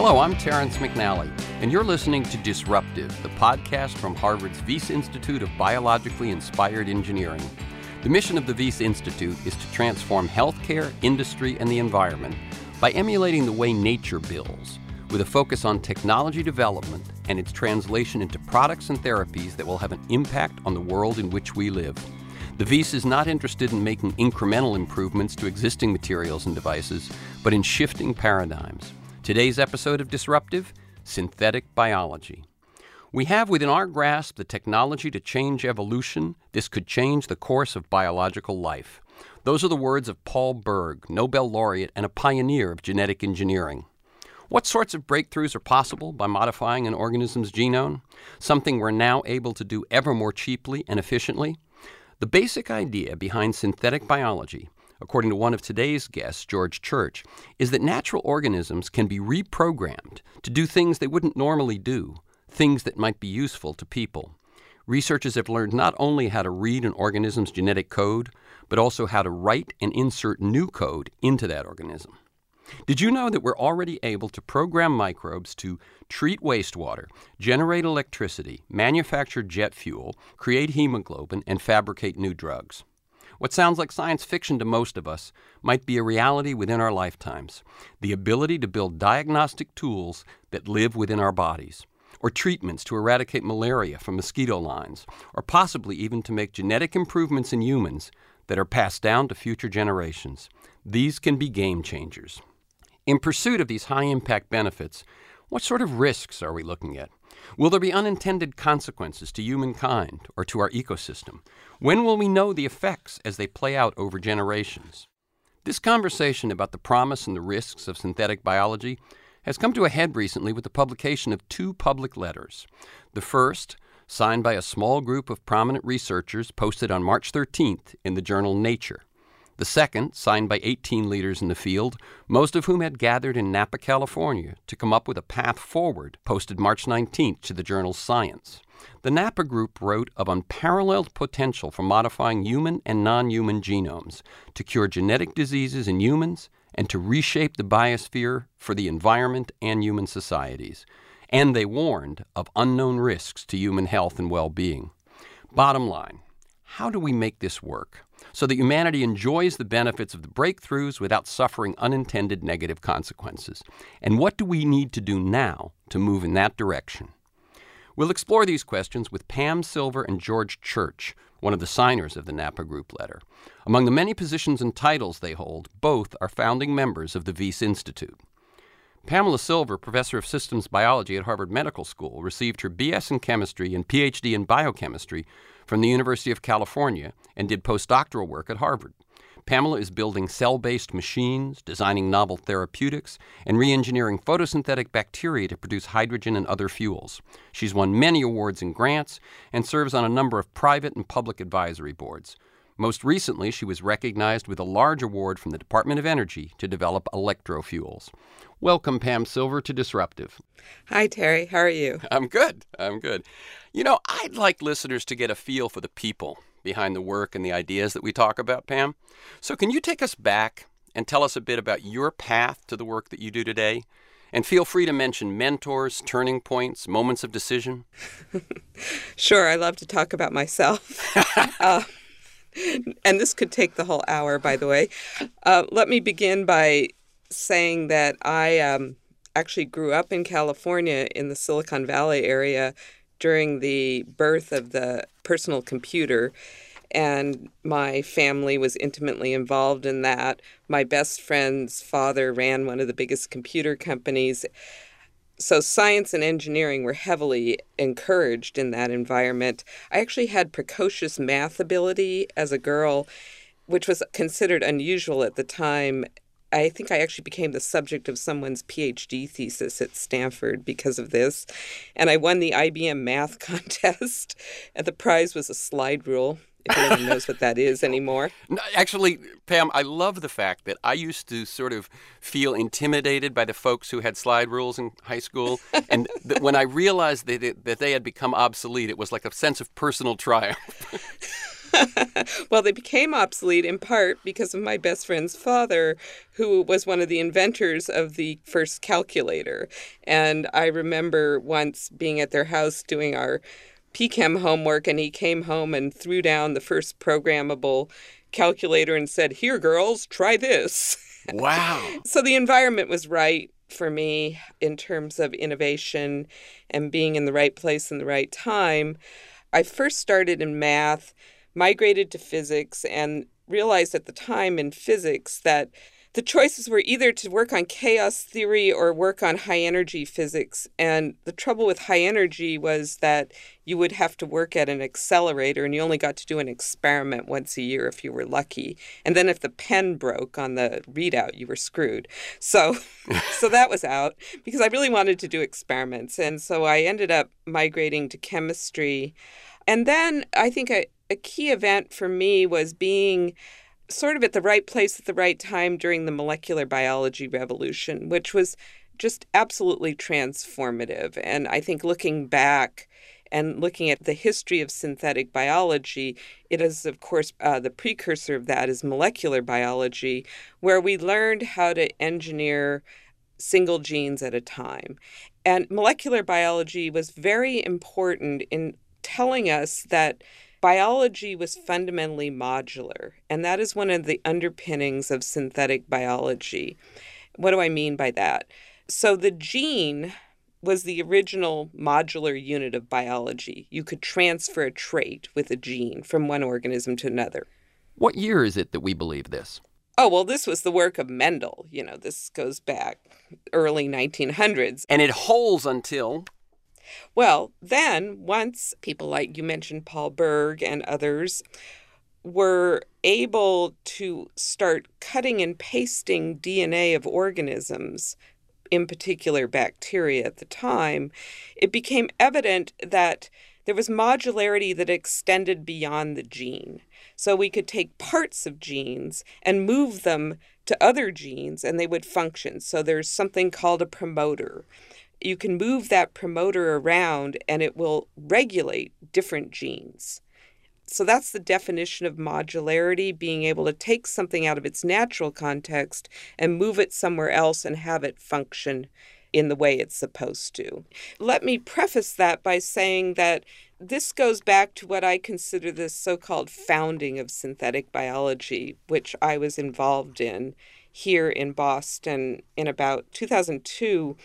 Hello, I'm Terrence McNally, and you're listening to Disruptive, the podcast from Harvard's Wyss Institute of Biologically Inspired Engineering. The mission of the Wyss Institute is to transform healthcare, industry, and the environment by emulating the way nature builds, with a focus on technology development and its translation into products and therapies that will have an impact on the world in which we live. The Wyss is not interested in making incremental improvements to existing materials and devices, but in shifting paradigms. Today's episode of Disruptive Synthetic Biology. We have within our grasp the technology to change evolution. This could change the course of biological life. Those are the words of Paul Berg, Nobel laureate and a pioneer of genetic engineering. What sorts of breakthroughs are possible by modifying an organism's genome? Something we're now able to do ever more cheaply and efficiently? The basic idea behind synthetic biology according to one of today's guests, George Church, is that natural organisms can be reprogrammed to do things they wouldn't normally do, things that might be useful to people. Researchers have learned not only how to read an organism's genetic code, but also how to write and insert new code into that organism. Did you know that we're already able to program microbes to treat wastewater, generate electricity, manufacture jet fuel, create hemoglobin, and fabricate new drugs? What sounds like science fiction to most of us might be a reality within our lifetimes the ability to build diagnostic tools that live within our bodies, or treatments to eradicate malaria from mosquito lines, or possibly even to make genetic improvements in humans that are passed down to future generations. These can be game changers. In pursuit of these high impact benefits, what sort of risks are we looking at? Will there be unintended consequences to humankind or to our ecosystem? When will we know the effects as they play out over generations? This conversation about the promise and the risks of synthetic biology has come to a head recently with the publication of two public letters. The first, signed by a small group of prominent researchers, posted on March 13th in the journal Nature. The second, signed by 18 leaders in the field, most of whom had gathered in Napa, California, to come up with a path forward, posted March 19th to the journal Science. The Napa Group wrote of unparalleled potential for modifying human and non human genomes to cure genetic diseases in humans and to reshape the biosphere for the environment and human societies. And they warned of unknown risks to human health and well being. Bottom line how do we make this work so that humanity enjoys the benefits of the breakthroughs without suffering unintended negative consequences? And what do we need to do now to move in that direction? We'll explore these questions with Pam Silver and George Church, one of the signers of the Napa Group letter. Among the many positions and titles they hold, both are founding members of the Wyss Institute. Pamela Silver, professor of systems biology at Harvard Medical School, received her BS in chemistry and PhD in biochemistry from the University of California and did postdoctoral work at Harvard. Pamela is building cell based machines, designing novel therapeutics, and re engineering photosynthetic bacteria to produce hydrogen and other fuels. She's won many awards and grants and serves on a number of private and public advisory boards. Most recently, she was recognized with a large award from the Department of Energy to develop electrofuels. Welcome, Pam Silver, to Disruptive. Hi, Terry. How are you? I'm good. I'm good. You know, I'd like listeners to get a feel for the people behind the work and the ideas that we talk about, Pam. So, can you take us back and tell us a bit about your path to the work that you do today? And feel free to mention mentors, turning points, moments of decision. sure, I love to talk about myself. uh, and this could take the whole hour, by the way. Uh, let me begin by saying that I um, actually grew up in California in the Silicon Valley area during the birth of the personal computer. And my family was intimately involved in that. My best friend's father ran one of the biggest computer companies. So, science and engineering were heavily encouraged in that environment. I actually had precocious math ability as a girl, which was considered unusual at the time I think I actually became the subject of someone's PhD thesis at Stanford because of this. And I won the IBM math contest, and the prize was a slide rule. If anyone knows what that is anymore. No, actually, Pam, I love the fact that I used to sort of feel intimidated by the folks who had slide rules in high school. And th- when I realized that, it, that they had become obsolete, it was like a sense of personal triumph. well, they became obsolete in part because of my best friend's father, who was one of the inventors of the first calculator. And I remember once being at their house doing our PChem homework, and he came home and threw down the first programmable calculator and said, Here, girls, try this. Wow. so the environment was right for me in terms of innovation and being in the right place in the right time. I first started in math, migrated to physics, and realized at the time in physics that the choices were either to work on chaos theory or work on high energy physics. And the trouble with high energy was that you would have to work at an accelerator and you only got to do an experiment once a year if you were lucky. And then if the pen broke on the readout, you were screwed. So so that was out because I really wanted to do experiments. And so I ended up migrating to chemistry. And then I think a, a key event for me was being sort of at the right place at the right time during the molecular biology revolution, which was just absolutely transformative. And I think looking back and looking at the history of synthetic biology, it is, of course, uh, the precursor of that is molecular biology, where we learned how to engineer single genes at a time. And molecular biology was very important in telling us that biology was fundamentally modular, and that is one of the underpinnings of synthetic biology. What do I mean by that? So the gene was the original modular unit of biology. You could transfer a trait with a gene from one organism to another. What year is it that we believe this? Oh, well, this was the work of Mendel. You know, this goes back early 1900s. And it holds until well, then, once people like you mentioned, Paul Berg and others, were able to start cutting and pasting DNA of organisms, in particular bacteria at the time, it became evident that there was modularity that extended beyond the gene. So we could take parts of genes and move them to other genes and they would function. So there's something called a promoter you can move that promoter around and it will regulate different genes. So that's the definition of modularity being able to take something out of its natural context and move it somewhere else and have it function in the way it's supposed to. Let me preface that by saying that this goes back to what I consider the so called founding of synthetic biology, which I was involved in here in Boston in about 2002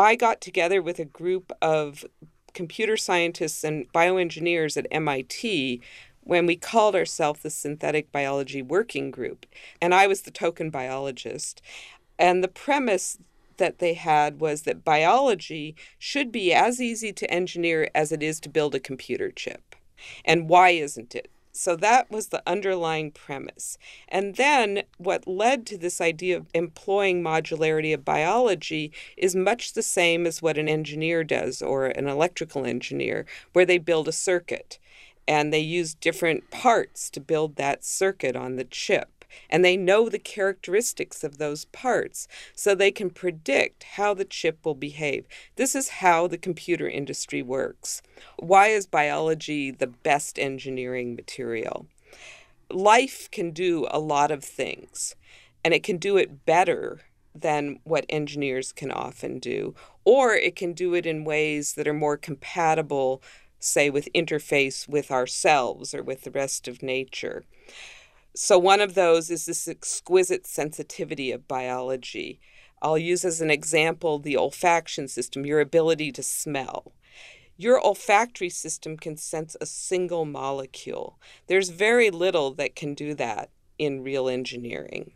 I got together with a group of computer scientists and bioengineers at MIT when we called ourselves the Synthetic Biology Working Group. And I was the token biologist. And the premise that they had was that biology should be as easy to engineer as it is to build a computer chip. And why isn't it? So that was the underlying premise. And then what led to this idea of employing modularity of biology is much the same as what an engineer does or an electrical engineer, where they build a circuit and they use different parts to build that circuit on the chip and they know the characteristics of those parts so they can predict how the chip will behave. This is how the computer industry works. Why is biology the best engineering material? Life can do a lot of things, and it can do it better than what engineers can often do, or it can do it in ways that are more compatible, say, with interface with ourselves or with the rest of nature. So, one of those is this exquisite sensitivity of biology. I'll use as an example the olfaction system, your ability to smell. Your olfactory system can sense a single molecule. There's very little that can do that in real engineering.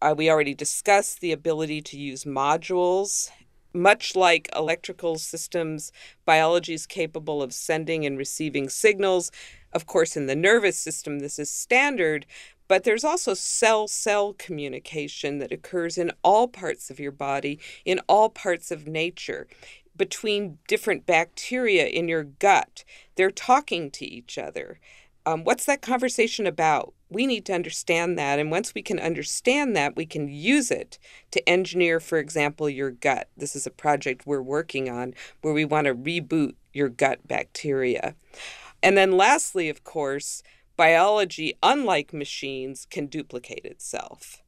Uh, we already discussed the ability to use modules. Much like electrical systems, biology is capable of sending and receiving signals of course, in the nervous system, this is standard, but there's also cell cell communication that occurs in all parts of your body, in all parts of nature. Between different bacteria in your gut, they're talking to each other. Um, what's that conversation about? We need to understand that. And once we can understand that, we can use it to engineer, for example, your gut. This is a project we're working on where we want to reboot your gut bacteria. And then, lastly, of course, biology, unlike machines, can duplicate itself.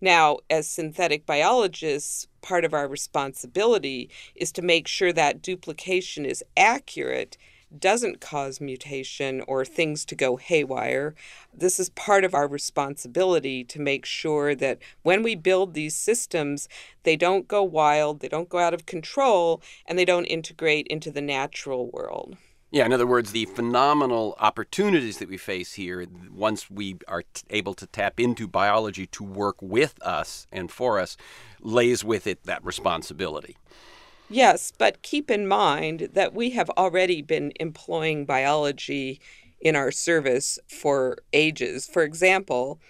Now, as synthetic biologists, part of our responsibility is to make sure that duplication is accurate, doesn't cause mutation or things to go haywire. This is part of our responsibility to make sure that when we build these systems, they don't go wild, they don't go out of control, and they don't integrate into the natural world. Yeah, in other words, the phenomenal opportunities that we face here, once we are t- able to tap into biology to work with us and for us, lays with it that responsibility. Yes, but keep in mind that we have already been employing biology in our service for ages. For example,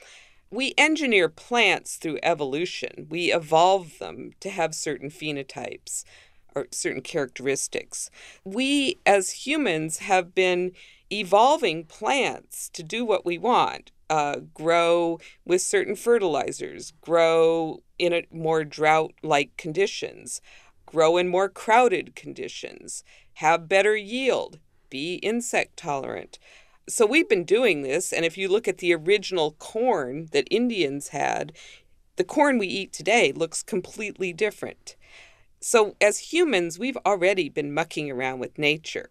we engineer plants through evolution. We evolve them to have certain phenotypes or certain characteristics. We as humans have been evolving plants to do what we want. Uh, grow with certain fertilizers, grow in more drought like conditions, grow in more crowded conditions, have better yield, be insect tolerant. So we've been doing this, and if you look at the original corn that Indians had, the corn we eat today looks completely different. So, as humans, we've already been mucking around with nature.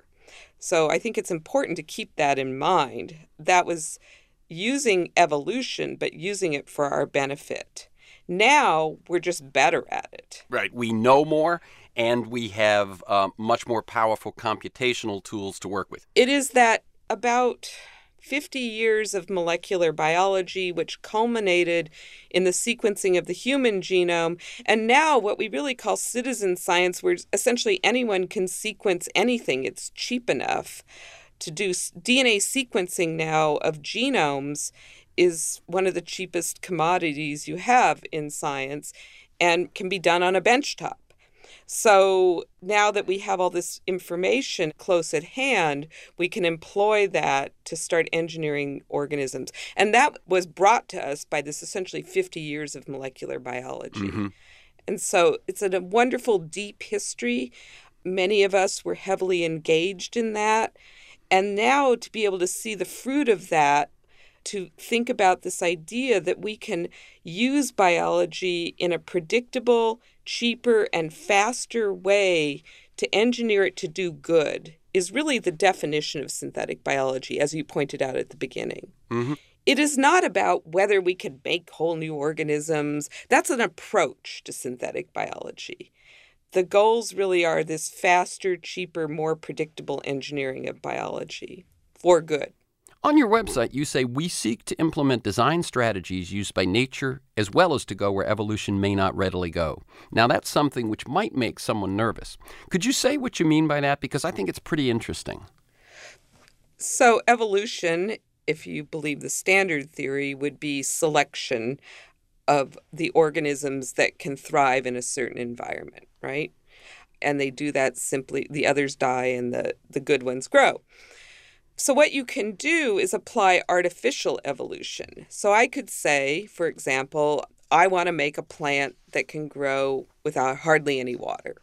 So, I think it's important to keep that in mind. That was using evolution, but using it for our benefit. Now we're just better at it. Right. We know more and we have uh, much more powerful computational tools to work with. It is that about 50 years of molecular biology, which culminated in the sequencing of the human genome. And now, what we really call citizen science, where essentially anyone can sequence anything, it's cheap enough to do DNA sequencing now of genomes is one of the cheapest commodities you have in science and can be done on a benchtop. So now that we have all this information close at hand, we can employ that to start engineering organisms. And that was brought to us by this essentially 50 years of molecular biology. Mm-hmm. And so it's a wonderful, deep history. Many of us were heavily engaged in that. And now to be able to see the fruit of that to think about this idea that we can use biology in a predictable, cheaper, and faster way to engineer it to do good is really the definition of synthetic biology, as you pointed out at the beginning. Mm-hmm. It is not about whether we can make whole new organisms. That's an approach to synthetic biology. The goals really are this faster, cheaper, more predictable engineering of biology for good. On your website, you say we seek to implement design strategies used by nature as well as to go where evolution may not readily go. Now, that's something which might make someone nervous. Could you say what you mean by that? Because I think it's pretty interesting. So, evolution, if you believe the standard theory, would be selection of the organisms that can thrive in a certain environment, right? And they do that simply, the others die and the, the good ones grow. So, what you can do is apply artificial evolution. So, I could say, for example, I want to make a plant that can grow without hardly any water.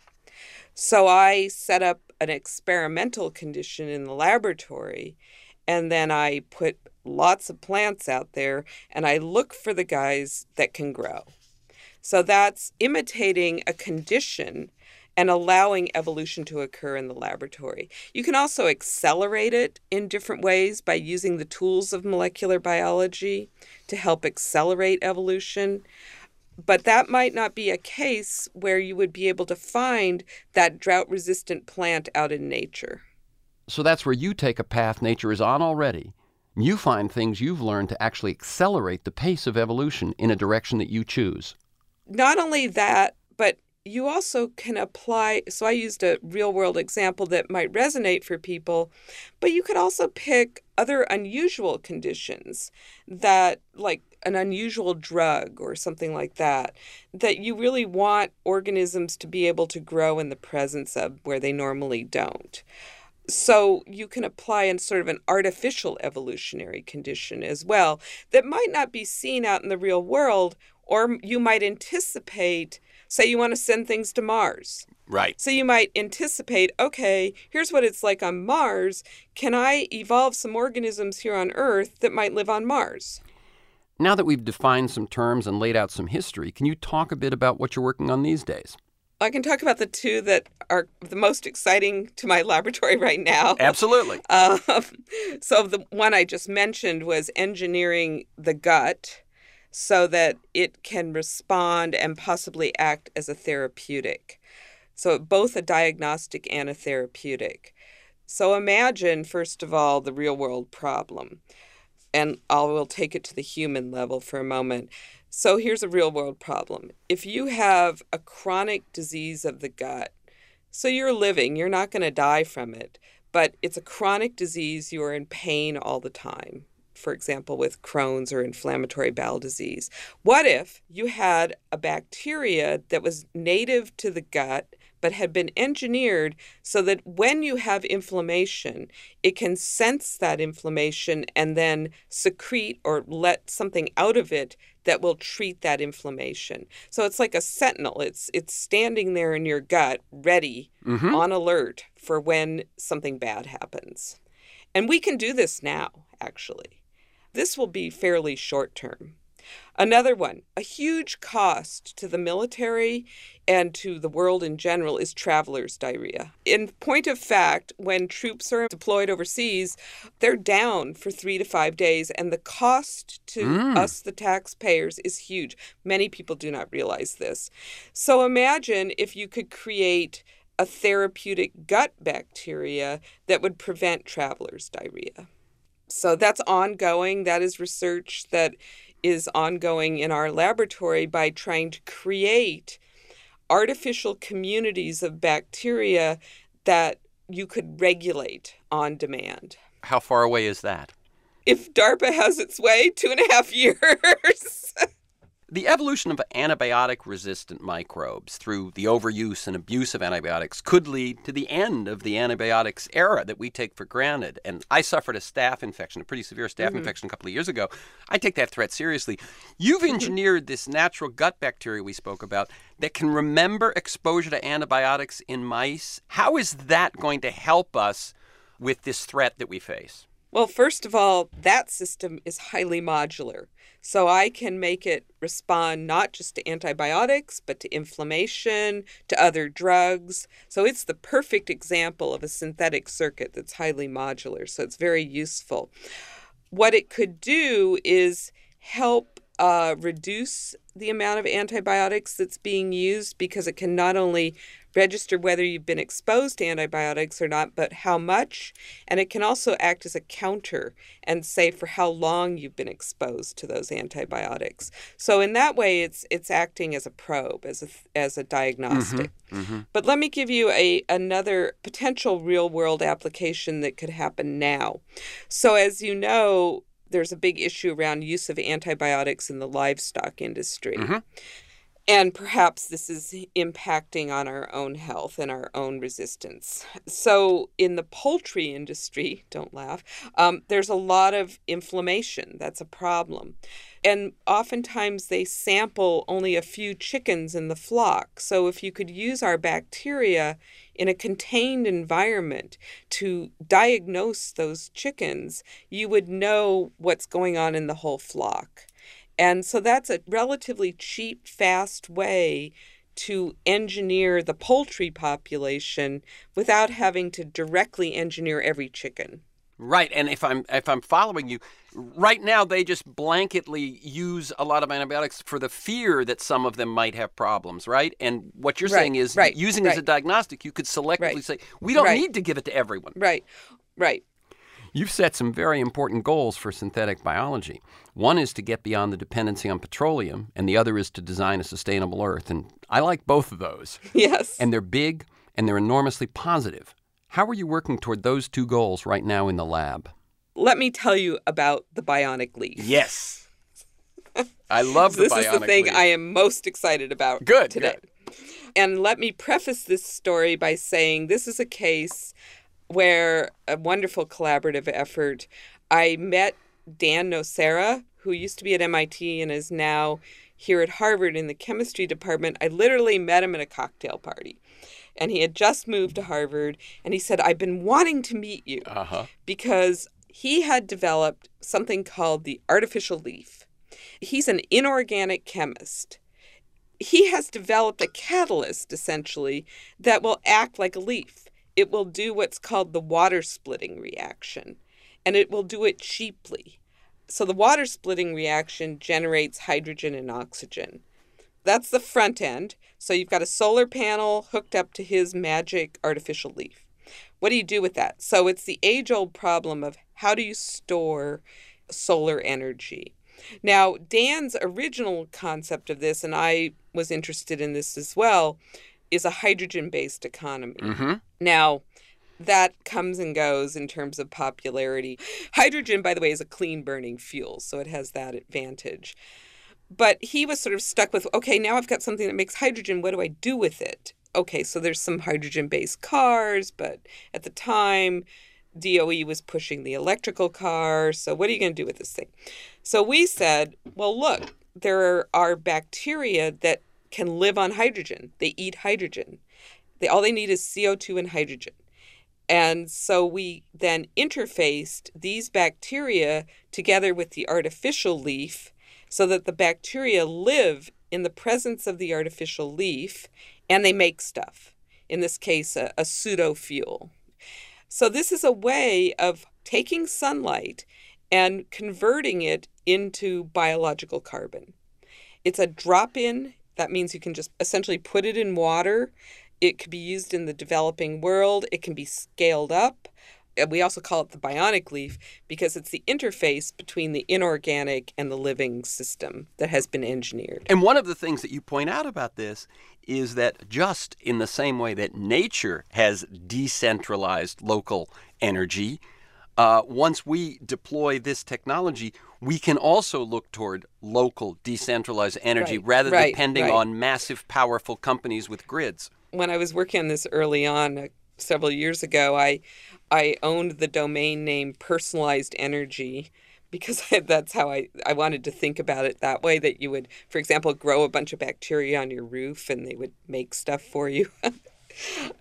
So, I set up an experimental condition in the laboratory, and then I put lots of plants out there and I look for the guys that can grow. So, that's imitating a condition and allowing evolution to occur in the laboratory. You can also accelerate it in different ways by using the tools of molecular biology to help accelerate evolution. But that might not be a case where you would be able to find that drought resistant plant out in nature. So that's where you take a path nature is on already. You find things you've learned to actually accelerate the pace of evolution in a direction that you choose. Not only that, you also can apply. So, I used a real world example that might resonate for people, but you could also pick other unusual conditions that, like an unusual drug or something like that, that you really want organisms to be able to grow in the presence of where they normally don't. So you can apply in sort of an artificial evolutionary condition as well that might not be seen out in the real world, or you might anticipate Say you want to send things to Mars. Right. So you might anticipate, okay, here's what it's like on Mars. Can I evolve some organisms here on Earth that might live on Mars? Now that we've defined some terms and laid out some history, can you talk a bit about what you're working on these days? I can talk about the two that are the most exciting to my laboratory right now. Absolutely. Um, so the one I just mentioned was engineering the gut so that it can respond and possibly act as a therapeutic. So both a diagnostic and a therapeutic. So imagine, first of all, the real world problem. And I will take it to the human level for a moment. So here's a real world problem. If you have a chronic disease of the gut, so you're living, you're not going to die from it, but it's a chronic disease, you are in pain all the time. For example, with Crohn's or inflammatory bowel disease. What if you had a bacteria that was native to the gut but had been engineered so that when you have inflammation, it can sense that inflammation and then secrete or let something out of it that will treat that inflammation. So it's like a sentinel. It's it's standing there in your gut, ready, Mhm. on alert for when something bad happens. And we can do this now, actually. This will be fairly short term. Another one, a huge cost to the military and to the world in general is traveler's diarrhea. In point of fact, when troops are deployed overseas, they're down for three to five days, and the cost to Mm. us, the taxpayers, is huge. Many people do not realize this. So imagine if you could create a therapeutic gut bacteria that would prevent traveler's diarrhea. So that's ongoing. That is research that is ongoing in our laboratory by trying to create artificial communities of bacteria that you could regulate on demand. How far away is that? If DARPA has its way, two and a half years. The evolution of antibiotic resistant microbes through the overuse and abuse of antibiotics could lead to the end of the antibiotics era that we take for granted. And I suffered a staph infection, a pretty severe staph mm-hmm. infection a couple of years ago. I take that threat seriously. You've mm-hmm. engineered this natural gut bacteria we spoke about that can remember exposure to antibiotics in mice. How is that going to help us with this threat that we face? Well, first of all, that system is highly modular. So I can make it respond not just to antibiotics, but to inflammation, to other drugs. So it's the perfect example of a synthetic circuit that's highly modular. So it's very useful. What it could do is help uh, reduce the amount of antibiotics that's being used because it can not only register whether you've been exposed to antibiotics or not, but how much. And it can also act as a counter and say for how long you've been exposed to those antibiotics. So in that way, it's it's acting as a probe, as a as a diagnostic. Mm-hmm. Mm-hmm. But let me give you a another potential real world application that could happen now. So as you know, there's a big issue around use of antibiotics in the livestock industry. Mm-hmm. And perhaps this is impacting on our own health and our own resistance. So, in the poultry industry, don't laugh, um, there's a lot of inflammation. That's a problem. And oftentimes they sample only a few chickens in the flock. So, if you could use our bacteria in a contained environment to diagnose those chickens, you would know what's going on in the whole flock. And so that's a relatively cheap, fast way to engineer the poultry population without having to directly engineer every chicken. Right, and if I'm if I'm following you, right now they just blanketly use a lot of antibiotics for the fear that some of them might have problems, right? And what you're Right, saying is right, using it as a diagnostic, you could selectively Right, say we don't right. need to give it to everyone. Right, right. You've set some very important goals for synthetic biology. One is to get beyond the dependency on petroleum, and the other is to design a sustainable Earth. And I like both of those. Yes. And they're big and they're enormously positive. How are you working toward those two goals right now in the lab? Let me tell you about the bionic leaf. Yes. I love the this is the thing leaf. I am most excited about Good, today. And let me preface this story by saying this is a case where a wonderful collaborative effort. I met Dan Nocera, who used to be at MIT and is now here at Harvard in the chemistry department. I literally met him at a cocktail party. And he had just moved to Harvard. And he said, I've been wanting to meet you Uh-huh. because he had developed something called the artificial leaf. He's an inorganic chemist. He has developed a catalyst, essentially, that will act like a leaf. It will do what's called the water splitting reaction, and it will do it cheaply. So, the water splitting reaction generates hydrogen and oxygen. That's the front end. So, you've got a solar panel hooked up to his magic artificial leaf. What do you do with that? So, it's the age old problem of how do you store solar energy? Now, Dan's original concept of this, and I was interested in this as well, is a hydrogen based economy. Mm-hmm. Now, that comes and goes in terms of popularity. Hydrogen, by the way, is a clean burning fuel, so it has that advantage. But he was sort of stuck with okay, now I've got something that makes hydrogen. What do I do with it? Okay, so there's some hydrogen based cars, but at the time, DOE was pushing the electrical car. So, what are you going to do with this thing? So, we said, well, look, there are bacteria that can live on hydrogen, they eat hydrogen. They, all they need is CO2 and hydrogen. And so we then interfaced these bacteria together with the artificial leaf so that the bacteria live in the presence of the artificial leaf and they make stuff. In this case, a, a pseudo fuel. So, this is a way of taking sunlight and converting it into biological carbon. It's a drop in. That means you can just essentially put it in water. It could be used in the developing world. It can be scaled up. We also call it the bionic leaf because it's the interface between the inorganic and the living system that has been engineered. And one of the things that you point out about this is that just in the same way that nature has decentralized local energy, uh, once we deploy this technology, we can also look toward local decentralized energy Right, rather right, depending right. on massive, powerful companies with grids. when I was working on this early on uh, several years ago, I I owned the domain name personalized energy because that's how I, I wanted to think about it that way that you would, for example, grow a bunch of bacteria on your roof and they would make stuff for you.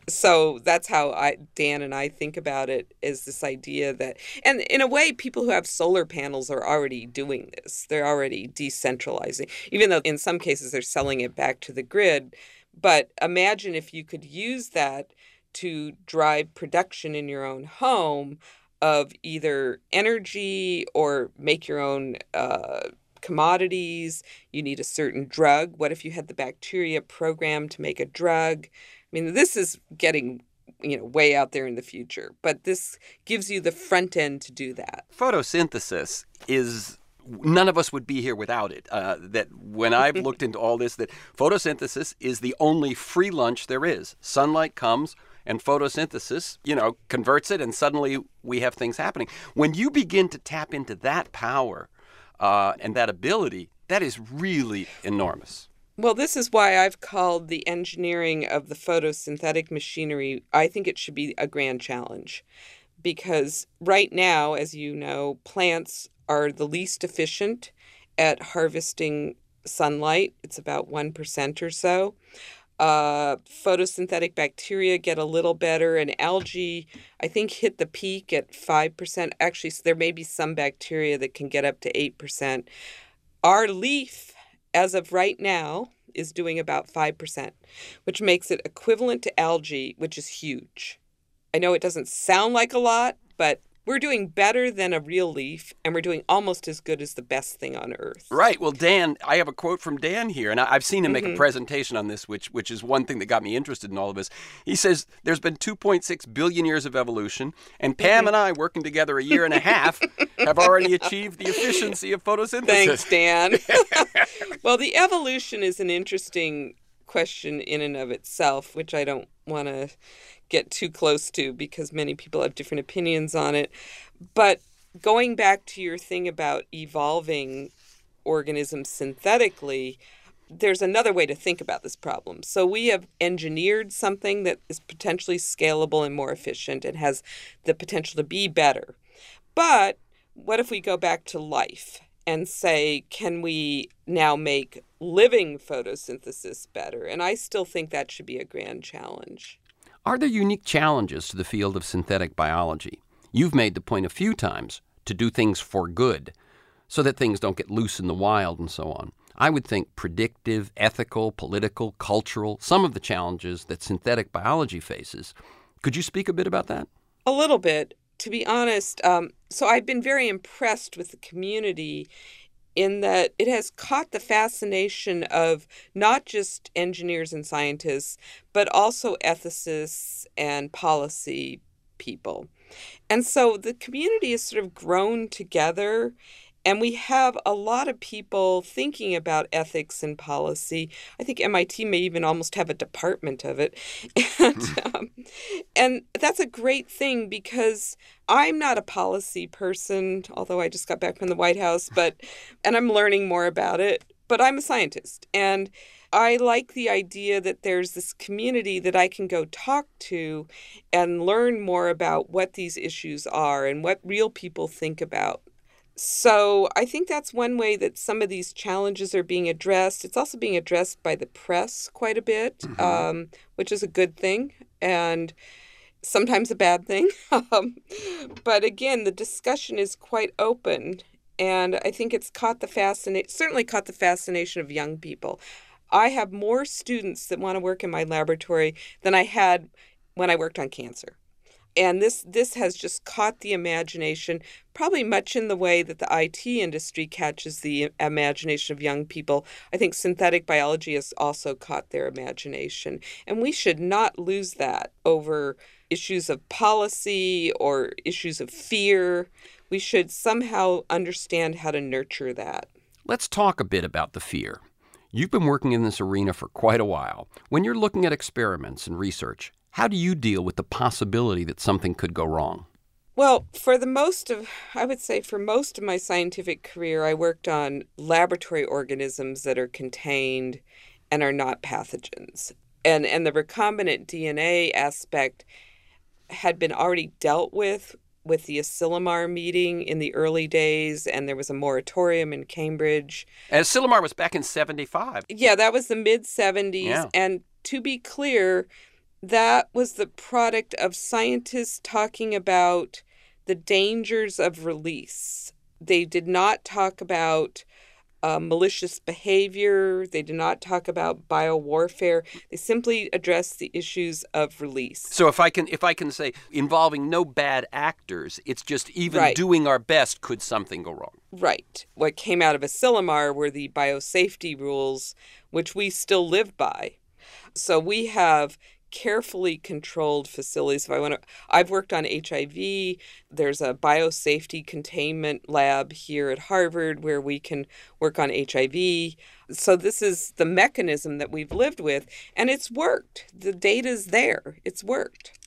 so that's how I Dan and I think about it is this idea that and in a way people who have solar panels are already doing this. They're already decentralizing. Even though in some cases they're selling it back to the grid, but imagine if you could use that to drive production in your own home of either energy or make your own uh, commodities. You need a certain drug. What if you had the bacteria programmed to make a drug? I mean, this is getting you know way out there in the future, but this gives you the front end to do that. photosynthesis is none of us would be here without it. Uh, that when I've looked into all this, that photosynthesis is the only free lunch there is. Sunlight comes. And photosynthesis, you know, converts it, and suddenly we have things happening. When you begin to tap into that power uh, and that ability, that is really enormous. Well, this is why I've called the engineering of the photosynthetic machinery, I think it should be a grand challenge. Because right now, as you know, plants are the least efficient at harvesting sunlight. It's about 1% or so. Uh, photosynthetic bacteria get a little better, and algae, I think, hit the peak at 5%. Actually, so there may be some bacteria that can get up to 8%. Our leaf as of right now, is doing about 5%, which makes it equivalent to algae, which is huge. I know it doesn't sound like a lot, but we're doing better than a real leaf, and we're doing almost as good as the best thing on earth. Right. Well, Dan, I have a quote from Dan here, and I- I've seen him make a mm-hmm. presentation on this, which which is one thing that got me interested in all of this. He says there's been 2.6 billion years of evolution, and Pam mm-hmm. and I, working together a year and a half, have already achieved the efficiency of photosynthesis. Thanks, Dan. well, the evolution is an interesting question in and of itself, which I don't want to get too close to because many people have different opinions on it. But going back to your thing about evolving organisms synthetically, there's another way to think about this problem. So we have engineered something that is potentially scalable and more efficient and has the potential to be better. But what if we go back to life and say, can we now make living photosynthesis better? And I still think that should be a grand challenge. Are there unique challenges to the field of synthetic biology? You've made the point a few times to do things for good so that things don't get loose in the wild and so on. I would think predictive, ethical, political, cultural, some of the challenges that synthetic biology faces. Could you speak a bit about that? A little bit. To be honest, um, so I've been very impressed with the community in that it has caught the fascination of not just engineers and scientists, but also ethicists and policy people. And so the community has sort of grown together and we have a lot of people thinking about ethics and policy. I think MIT may even almost have a department of it. And, hmm. um, and that's a great thing because I'm not a policy person, although I just got back from the White House, but and I'm learning more about it. But I'm a scientist. And I like the idea that there's this community that I can go talk to and learn more about what these issues are and what real people think about so I think that's one way that some of these challenges are being addressed. It's also being addressed by the press quite a bit, mm-hmm. um, which is a good thing and sometimes a bad thing. um, but again, the discussion is quite open, and I think it's caught the fascination. Certainly caught the fascination of young people. I have more students that want to work in my laboratory than I had when I worked on cancer and this this has just caught the imagination probably much in the way that the IT industry catches the imagination of young people. I think synthetic biology has also caught their imagination and we should not lose that over issues of policy or issues of fear. We should somehow understand how to nurture that. Let's talk a bit about the fear. You've been working in this arena for quite a while. When you're looking at experiments and research, how do you deal with the possibility that something could go wrong? Well, for the most of, I would say for most of my scientific career, I worked on laboratory organisms that are contained and are not pathogens. And, and the recombinant DNA aspect had been already dealt with with the Asilomar meeting in the early days, and there was a moratorium in Cambridge. And Asilomar was back in 75. Yeah, that was the mid 70s. Yeah. And to be clear, that was the product of scientists talking about the dangers of release. They did not talk about uh, malicious behavior. They did not talk about biowarfare. They simply addressed the issues of release. So if I can if I can say involving no bad actors, it's just even right. doing our best could something go wrong. Right. What came out of Asilomar were the biosafety rules which we still live by. So we have carefully controlled facilities. If I want to, I've worked on HIV. There's a biosafety containment lab here at Harvard where we can work on HIV. So this is the mechanism that we've lived with, and it's worked. The data's there. It's worked.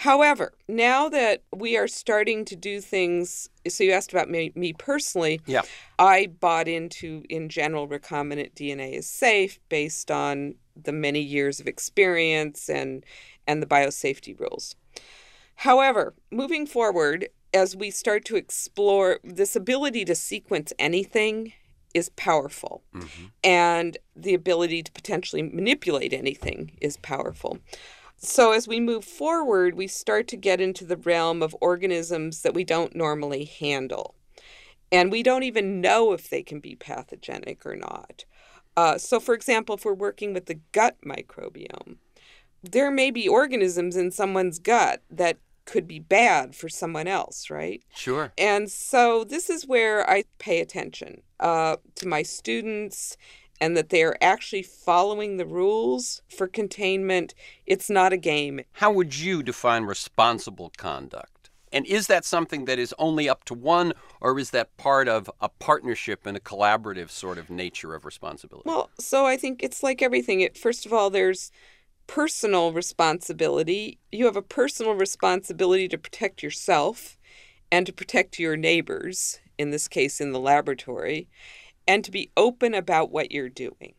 However, now that we are starting to do things, so you asked about me, me personally. Yeah. I bought into, in general, recombinant DNA is safe based on the many years of experience and and the biosafety rules. However, moving forward, as we start to explore this ability to sequence anything is powerful. Mm-hmm. And the ability to potentially manipulate anything is powerful. So, as we move forward, we start to get into the realm of organisms that we don't normally handle. And we don't even know if they can be pathogenic or not. Uh, so, for example, if we're working with the gut microbiome, there may be organisms in someone's gut that could be bad for someone else, right? Sure. And so this is where I pay attention uh, to my students and that they are actually following the rules for containment. It's not a game. How would you define responsible conduct? And is that something that is only up to one, or is that part of a partnership and a collaborative sort of nature of responsibility? Well, so I think it's like everything. It, first of all, there's personal responsibility. You have a personal responsibility to protect yourself and to protect your neighbors, in this case, in the laboratory, and to be open about what you're doing.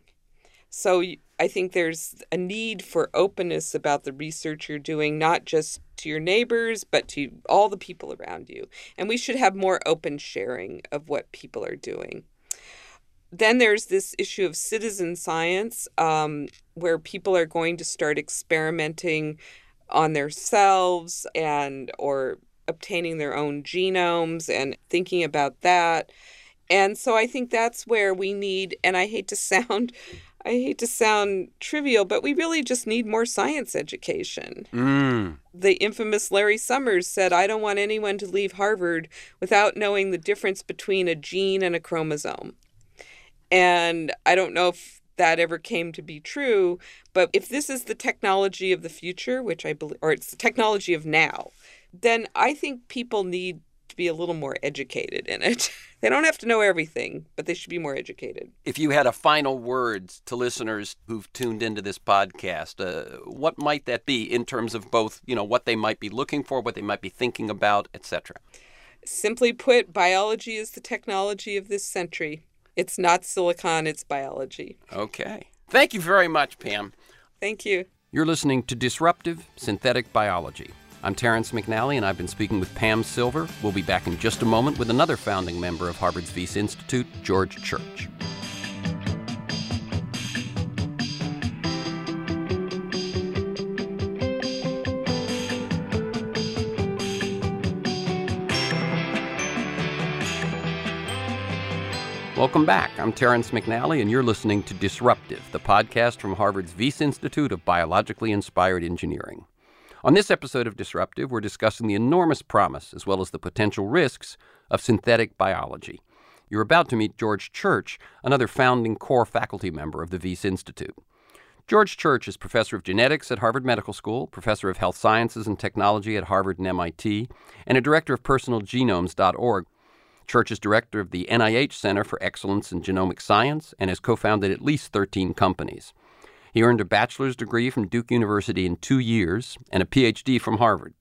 So I think there's a need for openness about the research you're doing, not just to your neighbors, but to all the people around you. And we should have more open sharing of what people are doing. Then there's this issue of citizen science, um, where people are going to start experimenting on themselves and or obtaining their own genomes and thinking about that. And so I think that's where we need, and I hate to sound I hate to sound trivial, but we really just need more science education. Mm. The infamous Larry Summers said, I don't want anyone to leave Harvard without knowing the difference between a gene and a chromosome. And I don't know if that ever came to be true, but if this is the technology of the future, which I believe, or it's the technology of now, then I think people need be a little more educated in it. they don't have to know everything, but they should be more educated. If you had a final word to listeners who've tuned into this podcast, uh, what might that be in terms of both, you know, what they might be looking for, what they might be thinking about, etc.? Simply put, biology is the technology of this century. It's not silicon, it's biology. Okay. Thank you very much, Pam. Thank you. You're listening to Disruptive Synthetic Biology. I'm Terrence McNally, and I've been speaking with Pam Silver. We'll be back in just a moment with another founding member of Harvard's Wyss Institute, George Church. Welcome back. I'm Terrence McNally, and you're listening to Disruptive, the podcast from Harvard's Wyss Institute of Biologically Inspired Engineering. On this episode of Disruptive, we're discussing the enormous promise as well as the potential risks of synthetic biology. You're about to meet George Church, another founding core faculty member of the Wyss Institute. George Church is professor of genetics at Harvard Medical School, professor of health sciences and technology at Harvard and MIT, and a director of personalgenomes.org, Church is director of the NIH Center for Excellence in Genomic Science and has co founded at least 13 companies. He earned a bachelor's degree from Duke University in two years and a PhD from Harvard.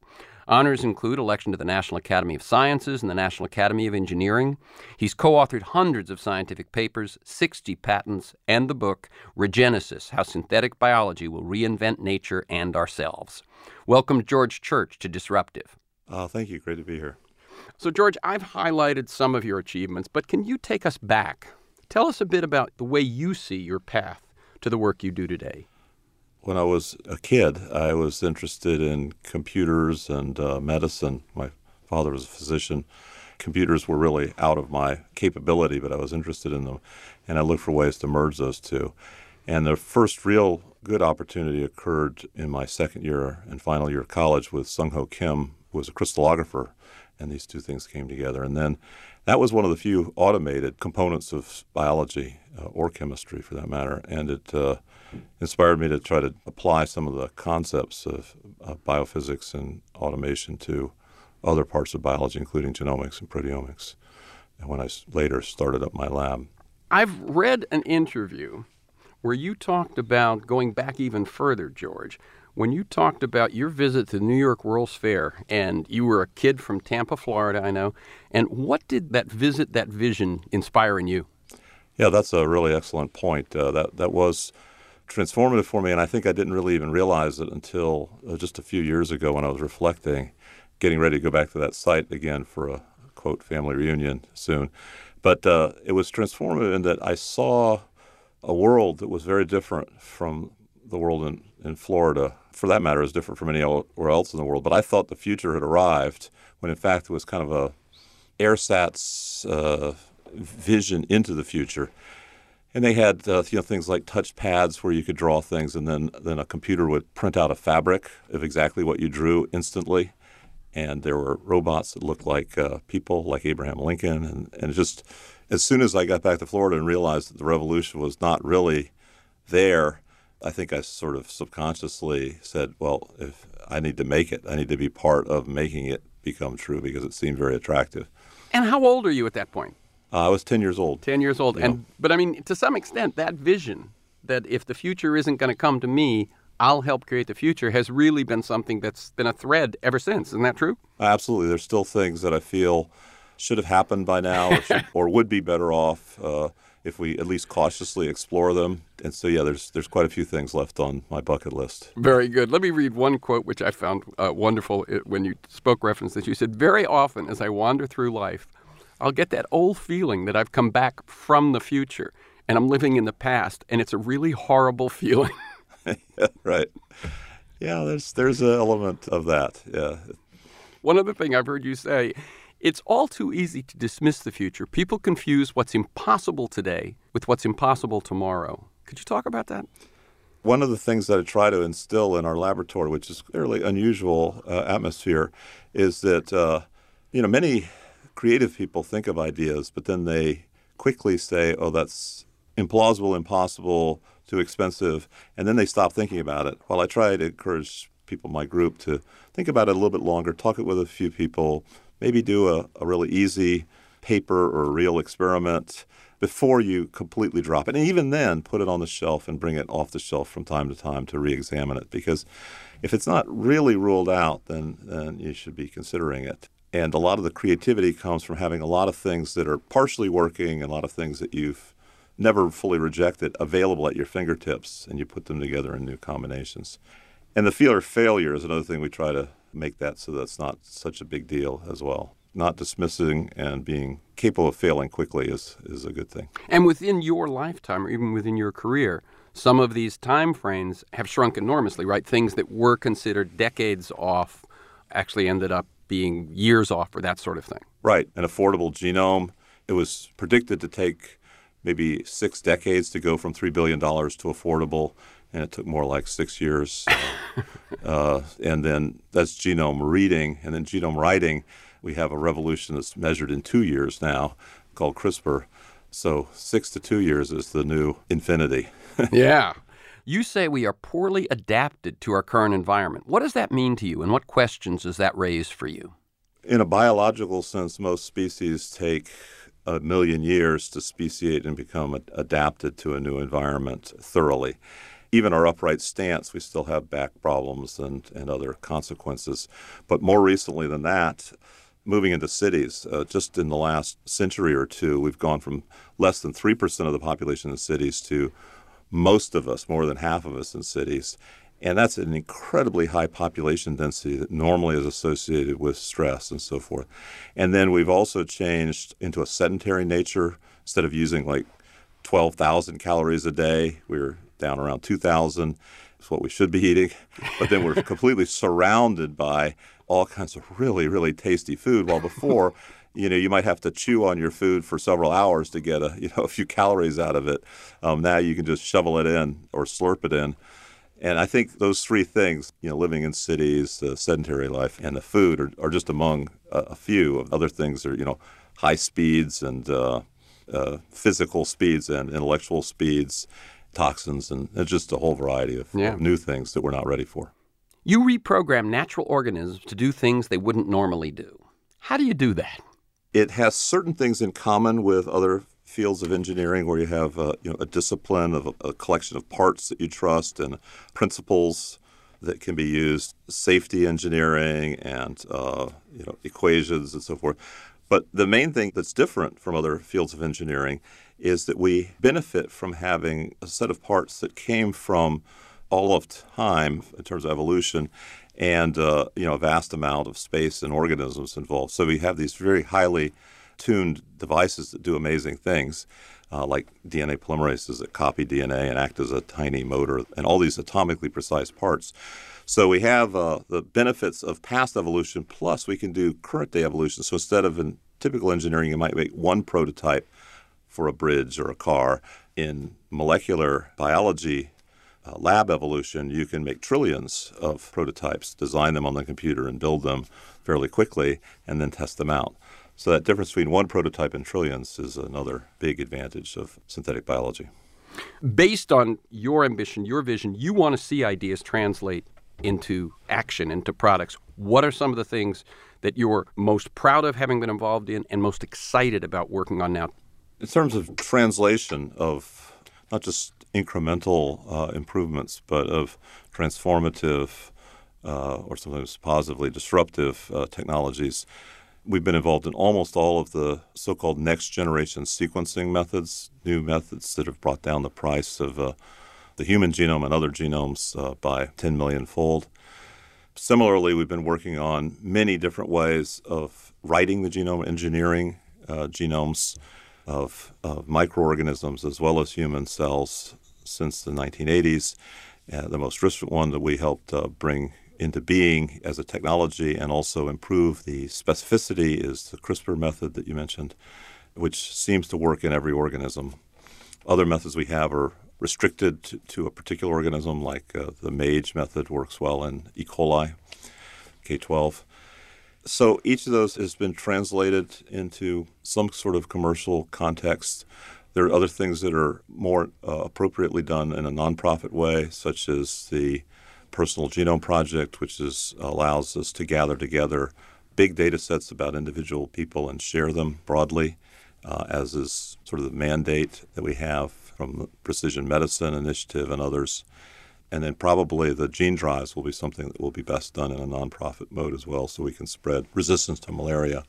Honors include election to the National Academy of Sciences and the National Academy of Engineering. He's co authored hundreds of scientific papers, 60 patents, and the book Regenesis How Synthetic Biology Will Reinvent Nature and Ourselves. Welcome, George Church, to Disruptive. Uh, thank you. Great to be here. So, George, I've highlighted some of your achievements, but can you take us back? Tell us a bit about the way you see your path to the work you do today. When I was a kid, I was interested in computers and uh, medicine. My father was a physician. Computers were really out of my capability, but I was interested in them, and I looked for ways to merge those two. And the first real good opportunity occurred in my second year and final year of college with Sung Ho Kim, who was a crystallographer and these two things came together. And then that was one of the few automated components of biology uh, or chemistry, for that matter, and it uh, inspired me to try to apply some of the concepts of biophysics and automation to other parts of biology, including genomics and proteomics. And when I later started up my lab, I've read an interview where you talked about going back even further, George, when you talked about your visit to the New York World's Fair, and you were a kid from Tampa, Florida, I know, and what did that visit, that vision, inspire in you? Yeah, that's a really excellent point. Uh, that that was transformative for me, and I think I didn't really even realize it until uh, just a few years ago when I was reflecting, getting ready to go back to that site again for a quote family reunion soon. But uh, it was transformative in that I saw a world that was very different from the world in, in Florida, for that matter, is different from anywhere else in the world. But I thought the future had arrived when, in fact, it was kind of a AirSat's uh, vision into the future. And they had uh, you know things like touch pads where you could draw things, and then then a computer would print out a fabric of exactly what you drew instantly. And there were robots that looked like uh, people, like Abraham Lincoln, and and just as soon as I got back to Florida and realized that the revolution was not really there, I think I sort of subconsciously said, well, if I need to make it, I need to be part of making it become true because it seemed very attractive. And how old are you at that point? Uh, I was 10 years old. 10 years old. And but I mean to some extent that vision that if the future isn't going to come to me, I'll help create the future has really been something that's been a thread ever since. Isn't that true? Absolutely. There's still things that I feel should have happened by now or, should, or would be better off. Uh, if we at least cautiously explore them. And so, yeah, there's there's quite a few things left on my bucket list. Very good. Let me read one quote which I found uh, wonderful when you spoke reference that you said, "Very often as I wander through life, I'll get that old feeling that I've come back from the future and I'm living in the past, and it's a really horrible feeling." yeah, right. Yeah, there's there's an element of that. Yeah. One other thing I've heard you say it's all too easy to dismiss the future. People confuse what's impossible today with what's impossible tomorrow. Could you talk about that? One of the things that I try to instill in our laboratory, which is clearly unusual uh, atmosphere, is that uh, you know many creative people think of ideas, but then they quickly say, "Oh, that's implausible, impossible, too expensive," and then they stop thinking about it. While I try to encourage people in my group to think about it a little bit longer, talk it with a few people, maybe do a, a really easy paper or real experiment before you completely drop it. And even then, put it on the shelf and bring it off the shelf from time to time to re examine it. Because if it's not really ruled out, then, then you should be considering it. And a lot of the creativity comes from having a lot of things that are partially working and a lot of things that you've never fully rejected available at your fingertips, and you put them together in new combinations. And the fear of failure is another thing we try to make that so that's not such a big deal as well. Not dismissing and being capable of failing quickly is, is a good thing. And within your lifetime, or even within your career, some of these time frames have shrunk enormously, right? Things that were considered decades off actually ended up being years off, or that sort of thing. Right. An affordable genome. It was predicted to take maybe six decades to go from $3 billion to affordable and it took more like six years. uh, and then that's genome reading, and then genome writing. We have a revolution that's measured in two years now, called CRISPR. So six to two years is the new infinity. yeah. You say we are poorly adapted to our current environment. What does that mean to you, and what questions does that raise for you? In a biological sense, most species take a million years to speciate and become adapted to a new environment thoroughly even our upright stance, we still have back problems and, and other consequences. But more recently than that, moving into cities, uh, just in the last century or two, we've gone from less than 3% of the population in cities to most of us, more than half of us in cities. And that's an incredibly high population density that normally is associated with stress and so forth. And then we've also changed into a sedentary nature. Instead of using like 12,000 calories a day, we're down around 2,000 It's what we should be eating. But then we're completely surrounded by all kinds of really, really tasty food. While before, you know, you might have to chew on your food for several hours to get a, you know, a few calories out of it. Um, now you can just shovel it in or slurp it in. And I think those three things, you know, living in cities, the sedentary life, and the food are, are just among a, a few of other things. that Are you know, high speeds and uh, uh, physical speeds and intellectual speeds, toxins, and it's just a whole variety of, yeah. new things that we're not ready for. You reprogram natural organisms to do things they wouldn't normally do. How do you do that? It has certain things in common with other fields of engineering where you have uh, you know, a discipline of a, a, collection of parts that you trust and principles that can be used, safety engineering and uh, you know, equations and so forth. But the main thing that's different from other fields of engineering is that we benefit from having a set of parts that came from all of time in terms of evolution and uh, you know a vast amount of space and organisms involved. So we have these very highly tuned devices that do amazing things, uh, like DNA polymerases that copy DNA and act as a tiny motor, and all these atomically precise parts. So we have uh, the benefits of past evolution, plus we can do current day evolution. So instead of in typical engineering, you might make one prototype for a bridge or a car. In molecular biology, uh, lab evolution, you can make trillions of prototypes, design them on the computer, and build them fairly quickly, and then test them out. So that difference between one prototype and trillions is another big advantage of synthetic biology. Based on your ambition, your vision, you want to see ideas translate into action, into products. What are some of the things that you're most proud of having been involved in and most excited about working on now in terms of translation of not just incremental uh, improvements, but of transformative uh, or sometimes positively disruptive uh, technologies, We've been involved in almost all of the so called next generation sequencing methods, new methods that have brought down the price of uh, the human genome and other genomes uh, by 10 million fold. Similarly, we've been working on many different ways of writing the genome, engineering uh, genomes of, of, microorganisms as well as human cells since the 1980s. Uh, the most recent one that we helped uh, bring into being as a technology and also improve the specificity is the CRISPR method that you mentioned, which seems to work in every organism. Other methods we have are restricted to, to a particular organism, like uh, the MAGE method works well in E. coli, K12. So each of those has been translated into some sort of commercial context. There are other things that are more uh, appropriately done in a nonprofit way, such as the Personal Genome Project, which is, allows us to gather together big data sets about individual people and share them broadly, uh, as is sort of the mandate that we have from the Precision Medicine Initiative and others. And then probably the gene drives will be something that will be best done in a nonprofit mode as well, so we can spread resistance to malaria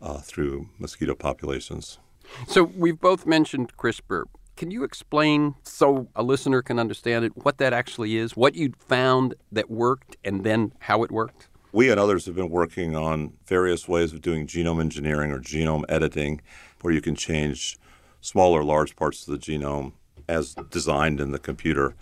uh, through mosquito populations. So we've both mentioned CRISPR. Can you explain so a listener can understand it what that actually is, what you found that worked, and then how it worked? We and others have been working on various ways of doing genome engineering or genome editing, where you can change small or large parts of the genome as designed in the computer.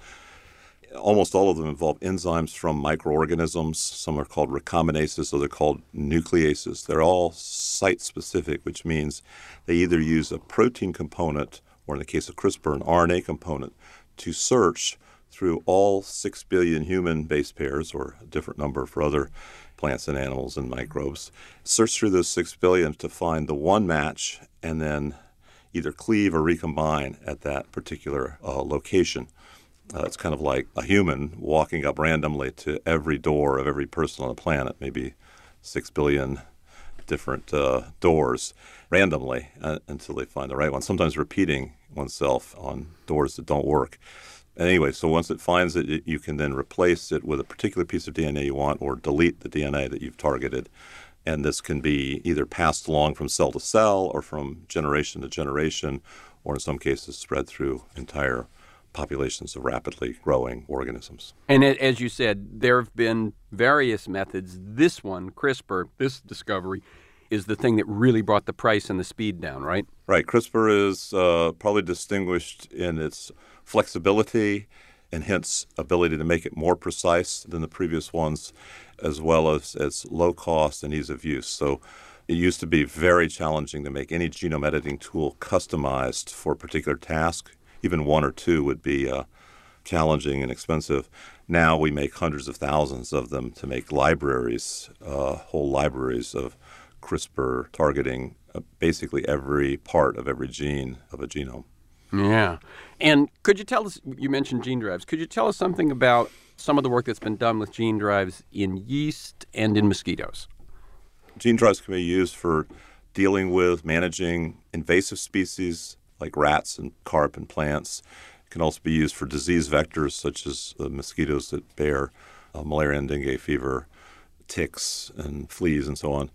Almost all of them involve enzymes from microorganisms. Some are called recombinases, so they're called nucleases. They're all site specific, which means they either use a protein component, or in the case of CRISPR, an RNA component, to search through all 6 billion human base pairs, or a different number for other plants and animals and microbes. Search through those 6 billion to find the one match and then either cleave or recombine at that particular uh, location. Uh, it's kind of like a human walking up randomly to every door of every person on the planet, maybe six billion different uh, doors randomly uh, until they find the right one. Sometimes repeating oneself on doors that don't work. Anyway, so once it finds it, you can then replace it with a particular piece of DNA you want or delete the DNA that you've targeted and this can be either passed along from cell to cell or from generation to generation, or in some cases spread through entire populations of rapidly growing organisms. And as you said, there have been various methods. This one, CRISPR, this discovery, is the thing that really brought the price and the speed down, right? Right. CRISPR is uh, probably distinguished in its flexibility and hence ability to make it more precise than the previous ones as well as its low cost and ease of use. So it used to be very challenging to make any genome editing tool customized for a particular task. Even one or two would be uh, challenging and expensive. Now we make hundreds of thousands of them to make libraries, uh, whole libraries of CRISPR targeting uh, basically every part of every gene of a genome. Yeah. And could you tell us, you mentioned gene drives, could you tell us something about some of the work that's been done with gene drives in yeast and in mosquitoes. Gene drives can be used for dealing with managing invasive species like rats and carp and plants. It can also be used for disease vectors such as the mosquitoes that bear uh, malaria and dengue fever, ticks and fleas and so on.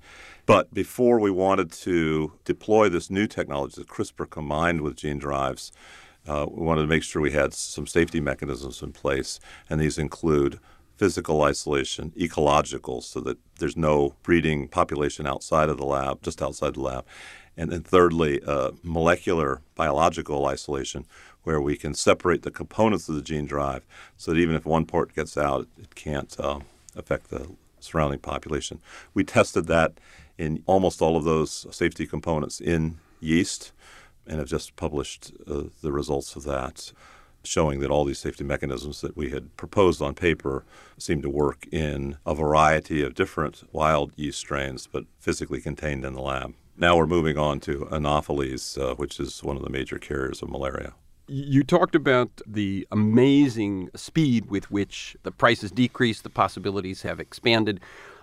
But before we wanted to deploy this new technology, the CRISPR combined with gene drives, uh, we wanted to make sure we had some safety mechanisms in place, and these include physical isolation, ecological, so that there's no breeding population outside of the lab, just outside the lab. And then thirdly, uh, molecular biological isolation, where we can separate the components of the gene drive so that even if one part gets out, it can't uh, affect the surrounding population. We tested that in almost all of those safety components in yeast and have just published uh, the results of that, showing that all these safety mechanisms that we had proposed on paper seem to work in a variety of different wild yeast strains, but physically contained in the lab. Now we're moving on to Anopheles, uh, which is one of the major carriers of malaria. You talked about the amazing speed with which the prices decreased, the possibilities have expanded.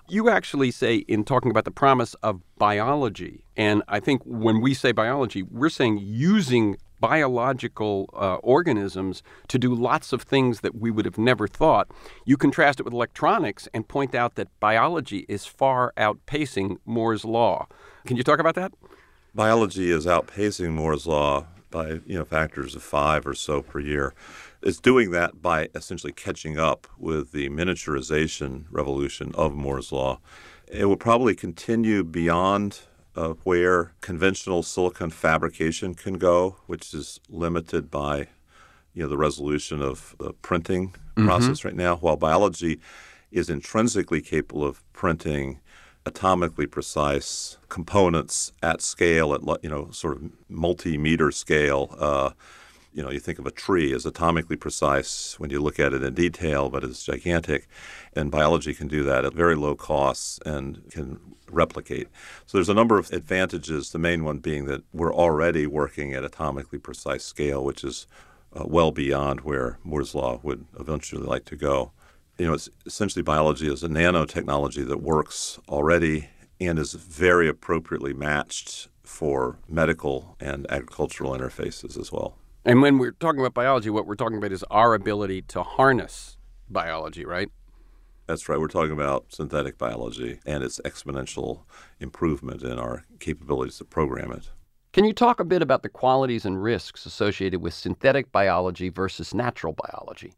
You actually say, in talking about the promise of biology, and I think when we say biology, we're saying using biological uh, organisms to do lots of things that we would have never thought. You contrast it with electronics and point out that biology is far outpacing Moore's Law. Can you talk about that? Biology is outpacing Moore's Law by you know factors of five or so per year. It's doing that by essentially catching up with the miniaturization revolution of Moore's law. It will probably continue beyond uh, where conventional silicon fabrication can go, which is limited by you know the resolution of the printing mm-hmm. process right now. While biology is intrinsically capable of printing atomically precise components at scale, at you know, sort of multi-meter scale. Uh, you know, you think of a tree as atomically precise when you look at it in detail, but it's gigantic. And biology can do that at very low costs and can replicate. So there's a number of advantages, the main one being that we're already working at atomically precise scale, which is uh, well beyond where Moore's law would eventually like to go you know, it's essentially biology is a nanotechnology that works already and is very appropriately matched for medical and agricultural interfaces as well. And when we're talking about biology, what we're talking about is our ability to harness biology, right? That's right. We're talking about synthetic biology and its exponential improvement in our capabilities to program it. Can you talk a bit about the qualities and risks associated with synthetic biology versus natural biology?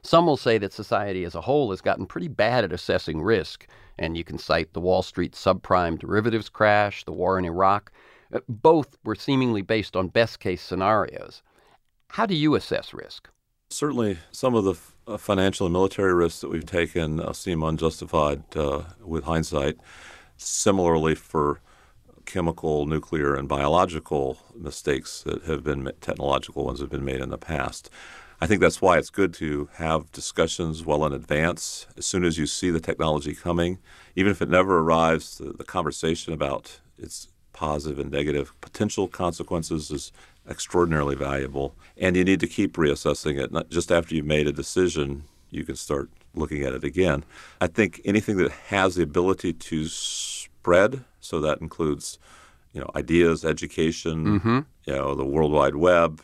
Some will say that society as a whole has gotten pretty bad at assessing risk, and you can cite the Wall Street subprime derivatives crash, the war in Iraq. Uh, both were seemingly based on best case scenarios. How do you assess risk? Certainly, some of the f- uh, financial and military risks that we've taken uh, seem unjustified uh, with hindsight. Similarly, for chemical, nuclear, and biological mistakes that have been technological ones have been made in the past. I think that's why it's good to have discussions well in advance. As soon as you see the technology coming, even if it never arrives, the, the conversation about its positive and negative potential consequences is extraordinarily valuable. And you need to keep reassessing it. Not just after you've made a decision, you can start looking at it again. I think anything that has the ability to spread, so that includes, you know, ideas, education, mm-hmm. you know, the World Wide Web,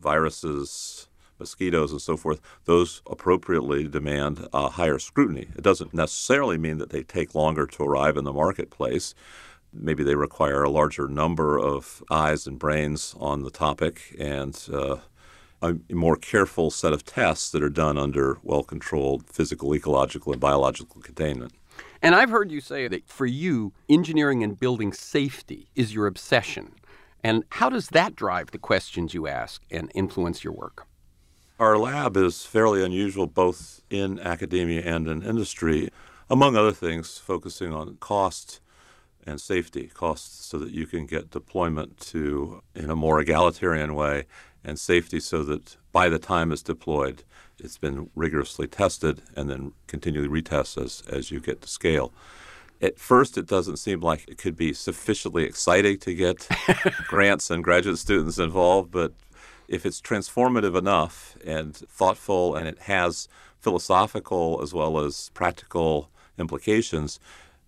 viruses, mosquitoes and so forth, those appropriately demand uh, higher scrutiny. It doesn't necessarily mean that they take longer to arrive in the marketplace. Maybe they require a larger number of eyes and brains on the topic and uh, a more careful set of tests that are done under well controlled physical, ecological, and biological containment. And I've heard you say that for you, engineering and building safety is your obsession. And how does that drive the questions you ask and influence your work? Our lab is fairly unusual both in academia and in industry, among other things, focusing on cost and safety costs so that you can get deployment to in a more egalitarian way and safety so that by the time it's deployed it's been rigorously tested and then continually retest as, as you get to scale. At first it doesn't seem like it could be sufficiently exciting to get grants and graduate students involved but if it's transformative enough and thoughtful and it has philosophical as well as practical implications,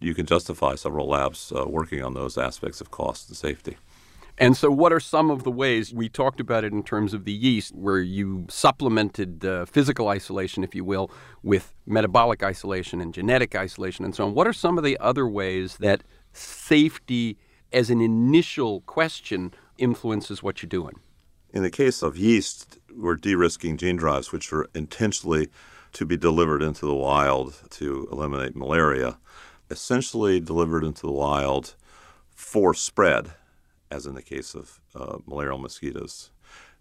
you can justify several labs uh, working on those aspects of cost and safety. And so, what are some of the ways we talked about it in terms of the yeast, where you supplemented uh, physical isolation, if you will, with metabolic isolation and genetic isolation and so on? What are some of the other ways that safety as an initial question influences what you're doing? In the case of yeast, we're de risking gene drives, which are intentionally to be delivered into the wild to eliminate malaria, essentially delivered into the wild for spread, as in the case of uh, malarial mosquitoes.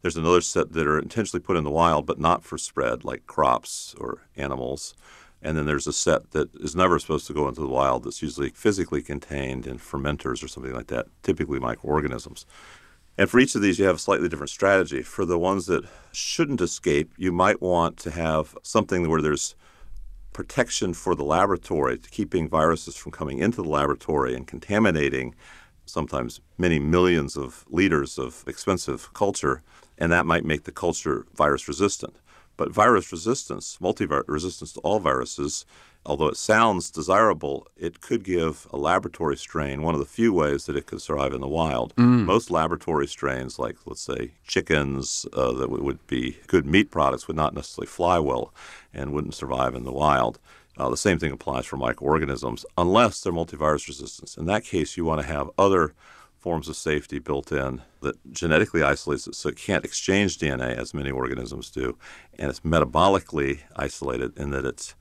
There's another set that are intentionally put in the wild, but not for spread, like crops or animals. And then there's a set that is never supposed to go into the wild that's usually physically contained in fermenters or something like that, typically microorganisms. And for each of these, you have a slightly different strategy. For the ones that shouldn't escape, you might want to have something where there's protection for the laboratory, keeping viruses from coming into the laboratory and contaminating sometimes many millions of liters of expensive culture, and that might make the culture virus resistant. But virus resistance, multivirus resistance to all viruses, although it sounds desirable, it could give a laboratory strain one of the few ways that it could survive in the wild. Mm. Most laboratory strains, like let's say chickens uh, that would be good meat products, would not necessarily fly well and wouldn't survive in the wild. Uh, the same thing applies for microorganisms, unless they're multivirus resistant. In that case, you want to have other forms of safety built in that genetically isolates it so it can't exchange DNA as many organisms do, and it's metabolically isolated in that it's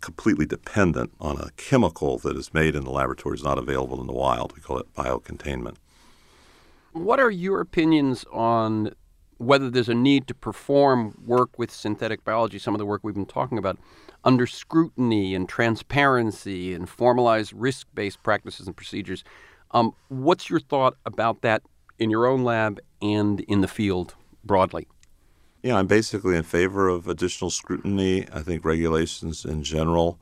completely dependent on a chemical that is made in the laboratory is not available in the wild. We call it biocontainment. What are your opinions on whether there's a need to perform work with synthetic biology, some of the work we've been talking about, under scrutiny and transparency and formalized risk based practices and procedures? Um, what's your thought about that in your own lab and in the field broadly? Yeah, I'm basically in favor of additional scrutiny. I think regulations in general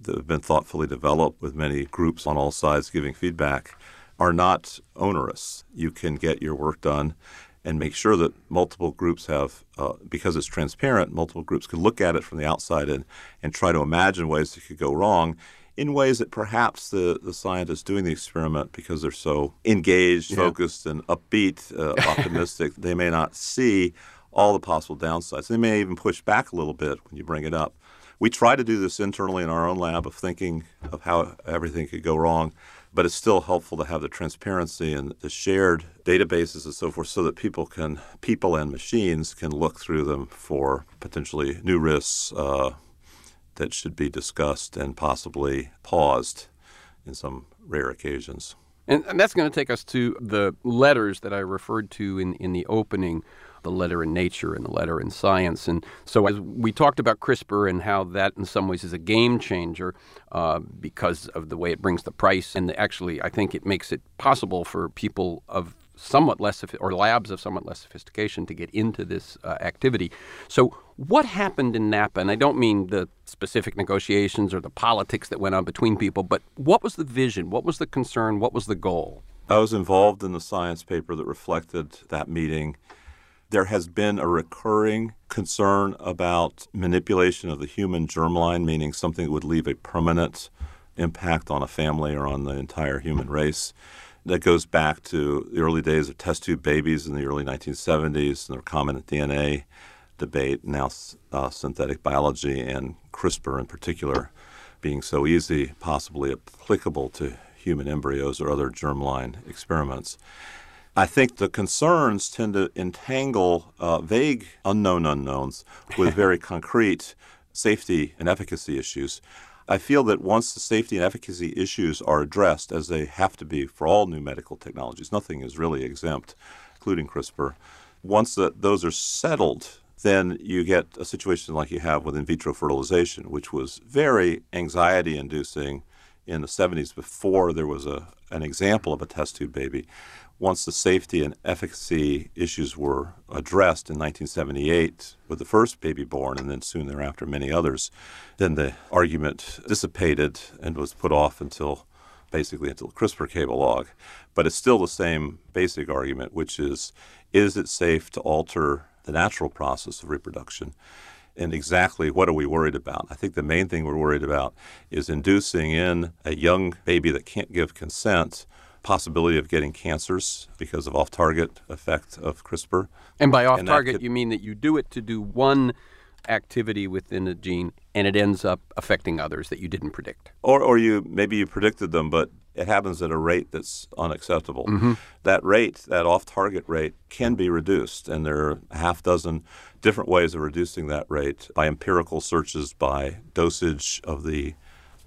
that have been thoughtfully developed with many groups on all sides giving feedback are not onerous. You can get your work done and make sure that multiple groups have, uh, because it's transparent, multiple groups can look at it from the outside and, and try to imagine ways that could go wrong in ways that perhaps the, the scientists doing the experiment, because they're so engaged, yeah. focused, and upbeat, uh, optimistic, they may not see all the possible downsides. They may even push back a little bit when you bring it up. We try to do this internally in our own lab of thinking of how everything could go wrong, but it's still helpful to have the transparency and the shared databases and so forth so that people can, people and machines can look through them for potentially new risks uh, that should be discussed and possibly paused in some rare occasions. And, and that's going to take us to the letters that I referred to in, in the opening the letter in Nature and the letter in Science. And so, as we talked about CRISPR and how that, in some ways, is a game changer uh, because of the way it brings the price, and actually, I think it makes it possible for people of somewhat less or labs of somewhat less sophistication to get into this uh, activity. So, what happened in Napa? And I don't mean the specific negotiations or the politics that went on between people, but what was the vision? What was the concern? What was the goal? I was involved in the science paper that reflected that meeting there has been a recurring concern about manipulation of the human germline, meaning something that would leave a permanent impact on a family or on the entire human race. That goes back to the early days of test tube babies in the early 1970s and the recombinant DNA debate, now uh, synthetic biology and CRISPR in particular being so easy, possibly applicable to human embryos or other germline experiments. I think the concerns tend to entangle uh, vague unknown unknowns with very concrete safety and efficacy issues. I feel that once the safety and efficacy issues are addressed, as they have to be for all new medical technologies, nothing is really exempt, including CRISPR. Once the, those are settled, then you get a situation like you have with in vitro fertilization, which was very anxiety inducing in the 70s before there was a, an example of a test tube baby once the safety and efficacy issues were addressed in 1978 with the first baby born and then soon thereafter many others, then the argument dissipated and was put off until basically until CRISPR came along. But it's still the same basic argument, which is is it safe to alter the natural process of reproduction? And exactly what are we worried about? I think the main thing we're worried about is inducing in a young baby that can't give consent possibility of getting cancers because of off-target effect of CRISPR. And by off-target, could, you mean that you do it to do one activity within a gene and it ends up affecting others that you didn't predict. Or, or you maybe you predicted them, but it happens at a rate that's unacceptable. Mm-hmm. That rate, that off-target rate, can be reduced, and there are a half dozen different ways of reducing that rate by empirical searches, by dosage of the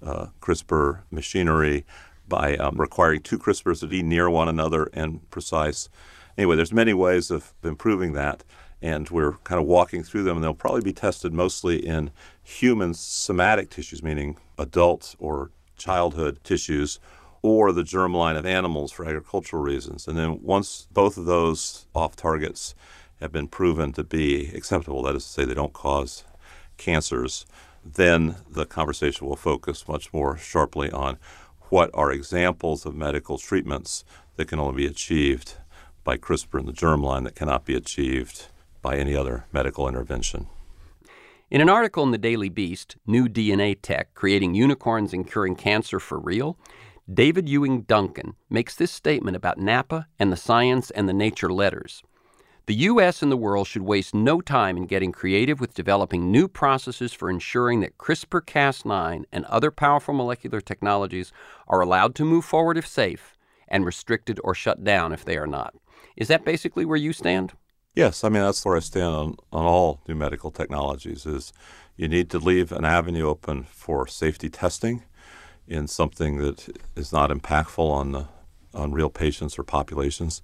uh, CRISPR machinery, by um, requiring two CRISPRs to be near one another and precise. Anyway, there's many ways of improving that, and we're kind of walking through them. And they'll probably be tested mostly in human somatic tissues, meaning adult or childhood tissues, or the germline of animals for agricultural reasons. And then once both of those off targets have been proven to be acceptable, that is to say, they don't cause cancers, then the conversation will focus much more sharply on what are examples of medical treatments that can only be achieved by CRISPR and the germline that cannot be achieved by any other medical intervention. In an article in the Daily Beast, New DNA Tech Creating Unicorns and Curing Cancer for Real, David Ewing Duncan makes this statement about Napa and the science and the nature letters. The U.S. and the world should waste no time in getting creative with developing new processes for ensuring that CRISPR Cas9 and other powerful molecular technologies are allowed to move forward if safe and restricted or shut down if they are not. Is that basically where you stand? Yes, I mean that's where I stand on, on all new medical technologies is you need to leave an avenue open for safety testing in something that is not impactful on the on real patients or populations.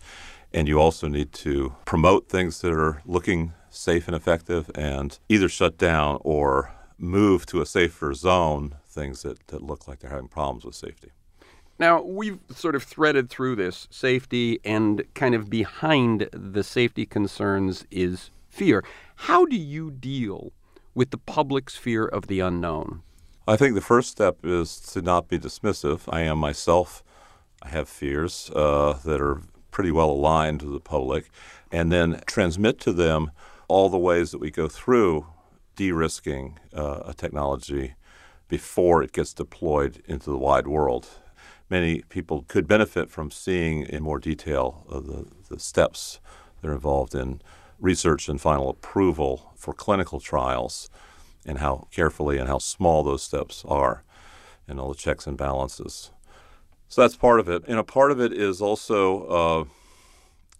And you also need to promote things that are looking safe and effective and either shut down or move to a safer zone things that, that look like they're having problems with safety. Now, we've sort of threaded through this safety, and kind of behind the safety concerns is fear. How do you deal with the public's fear of the unknown? I think the first step is to not be dismissive. I am myself. I have fears uh, that are pretty well aligned to the public, and then transmit to them all the ways that we go through de risking uh, a technology before it gets deployed into the wide world many people could benefit from seeing in more detail uh, the, the steps that are involved in research and final approval for clinical trials and how carefully and how small those steps are and all the checks and balances. So that's part of it. And a part of it is also, uh,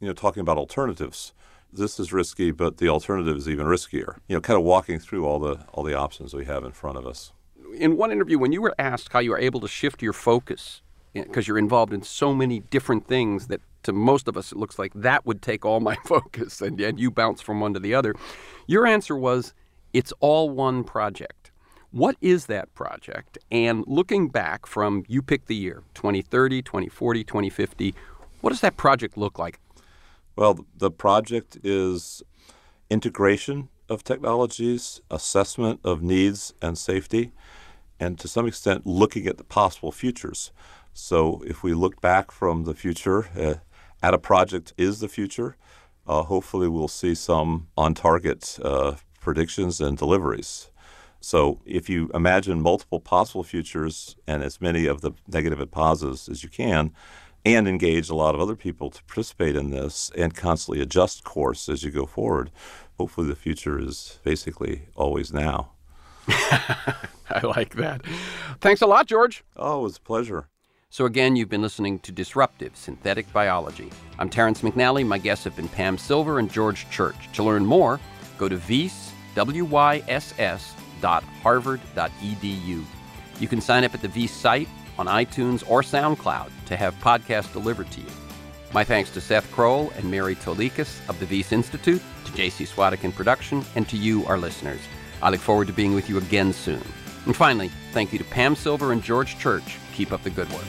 you know, talking about alternatives. This is risky, but the alternative is even riskier. You know, kind of walking through all the all the options we have in front of us. In one interview, when you were asked how you were able to shift your focus because you're involved in so many different things that to most of us it looks like that would take all my focus and, and you bounce from one to the other. Your answer was it's all one project. What is that project? And looking back from you pick the year 2030, 2040, 2050, what does that project look like? Well, the project is integration of technologies, assessment of needs and safety, and to some extent looking at the possible futures. So if we look back from the future uh, at a project is the future, uh, hopefully we'll see some on target uh, predictions and deliveries. So if you imagine multiple possible futures and as many of the negative and positives as you can, and engage a lot of other people to participate in this and constantly adjust course as you go forward, hopefully the future is basically always now. I like that. Thanks a lot, George. Oh, it was a pleasure. So, again, you've been listening to Disruptive Synthetic Biology. I'm Terrence McNally. My guests have been Pam Silver and George Church. To learn more, go to vyss, W-Y-S-S, dot harvard dot edu. You can sign up at the V site on iTunes or SoundCloud to have podcasts delivered to you. My thanks to Seth Kroll and Mary Tolikas of the Vyss Institute, to J.C. Swadek in production, and to you, our listeners. I look forward to being with you again soon. And finally, thank you to Pam Silver and George Church keep up the good work.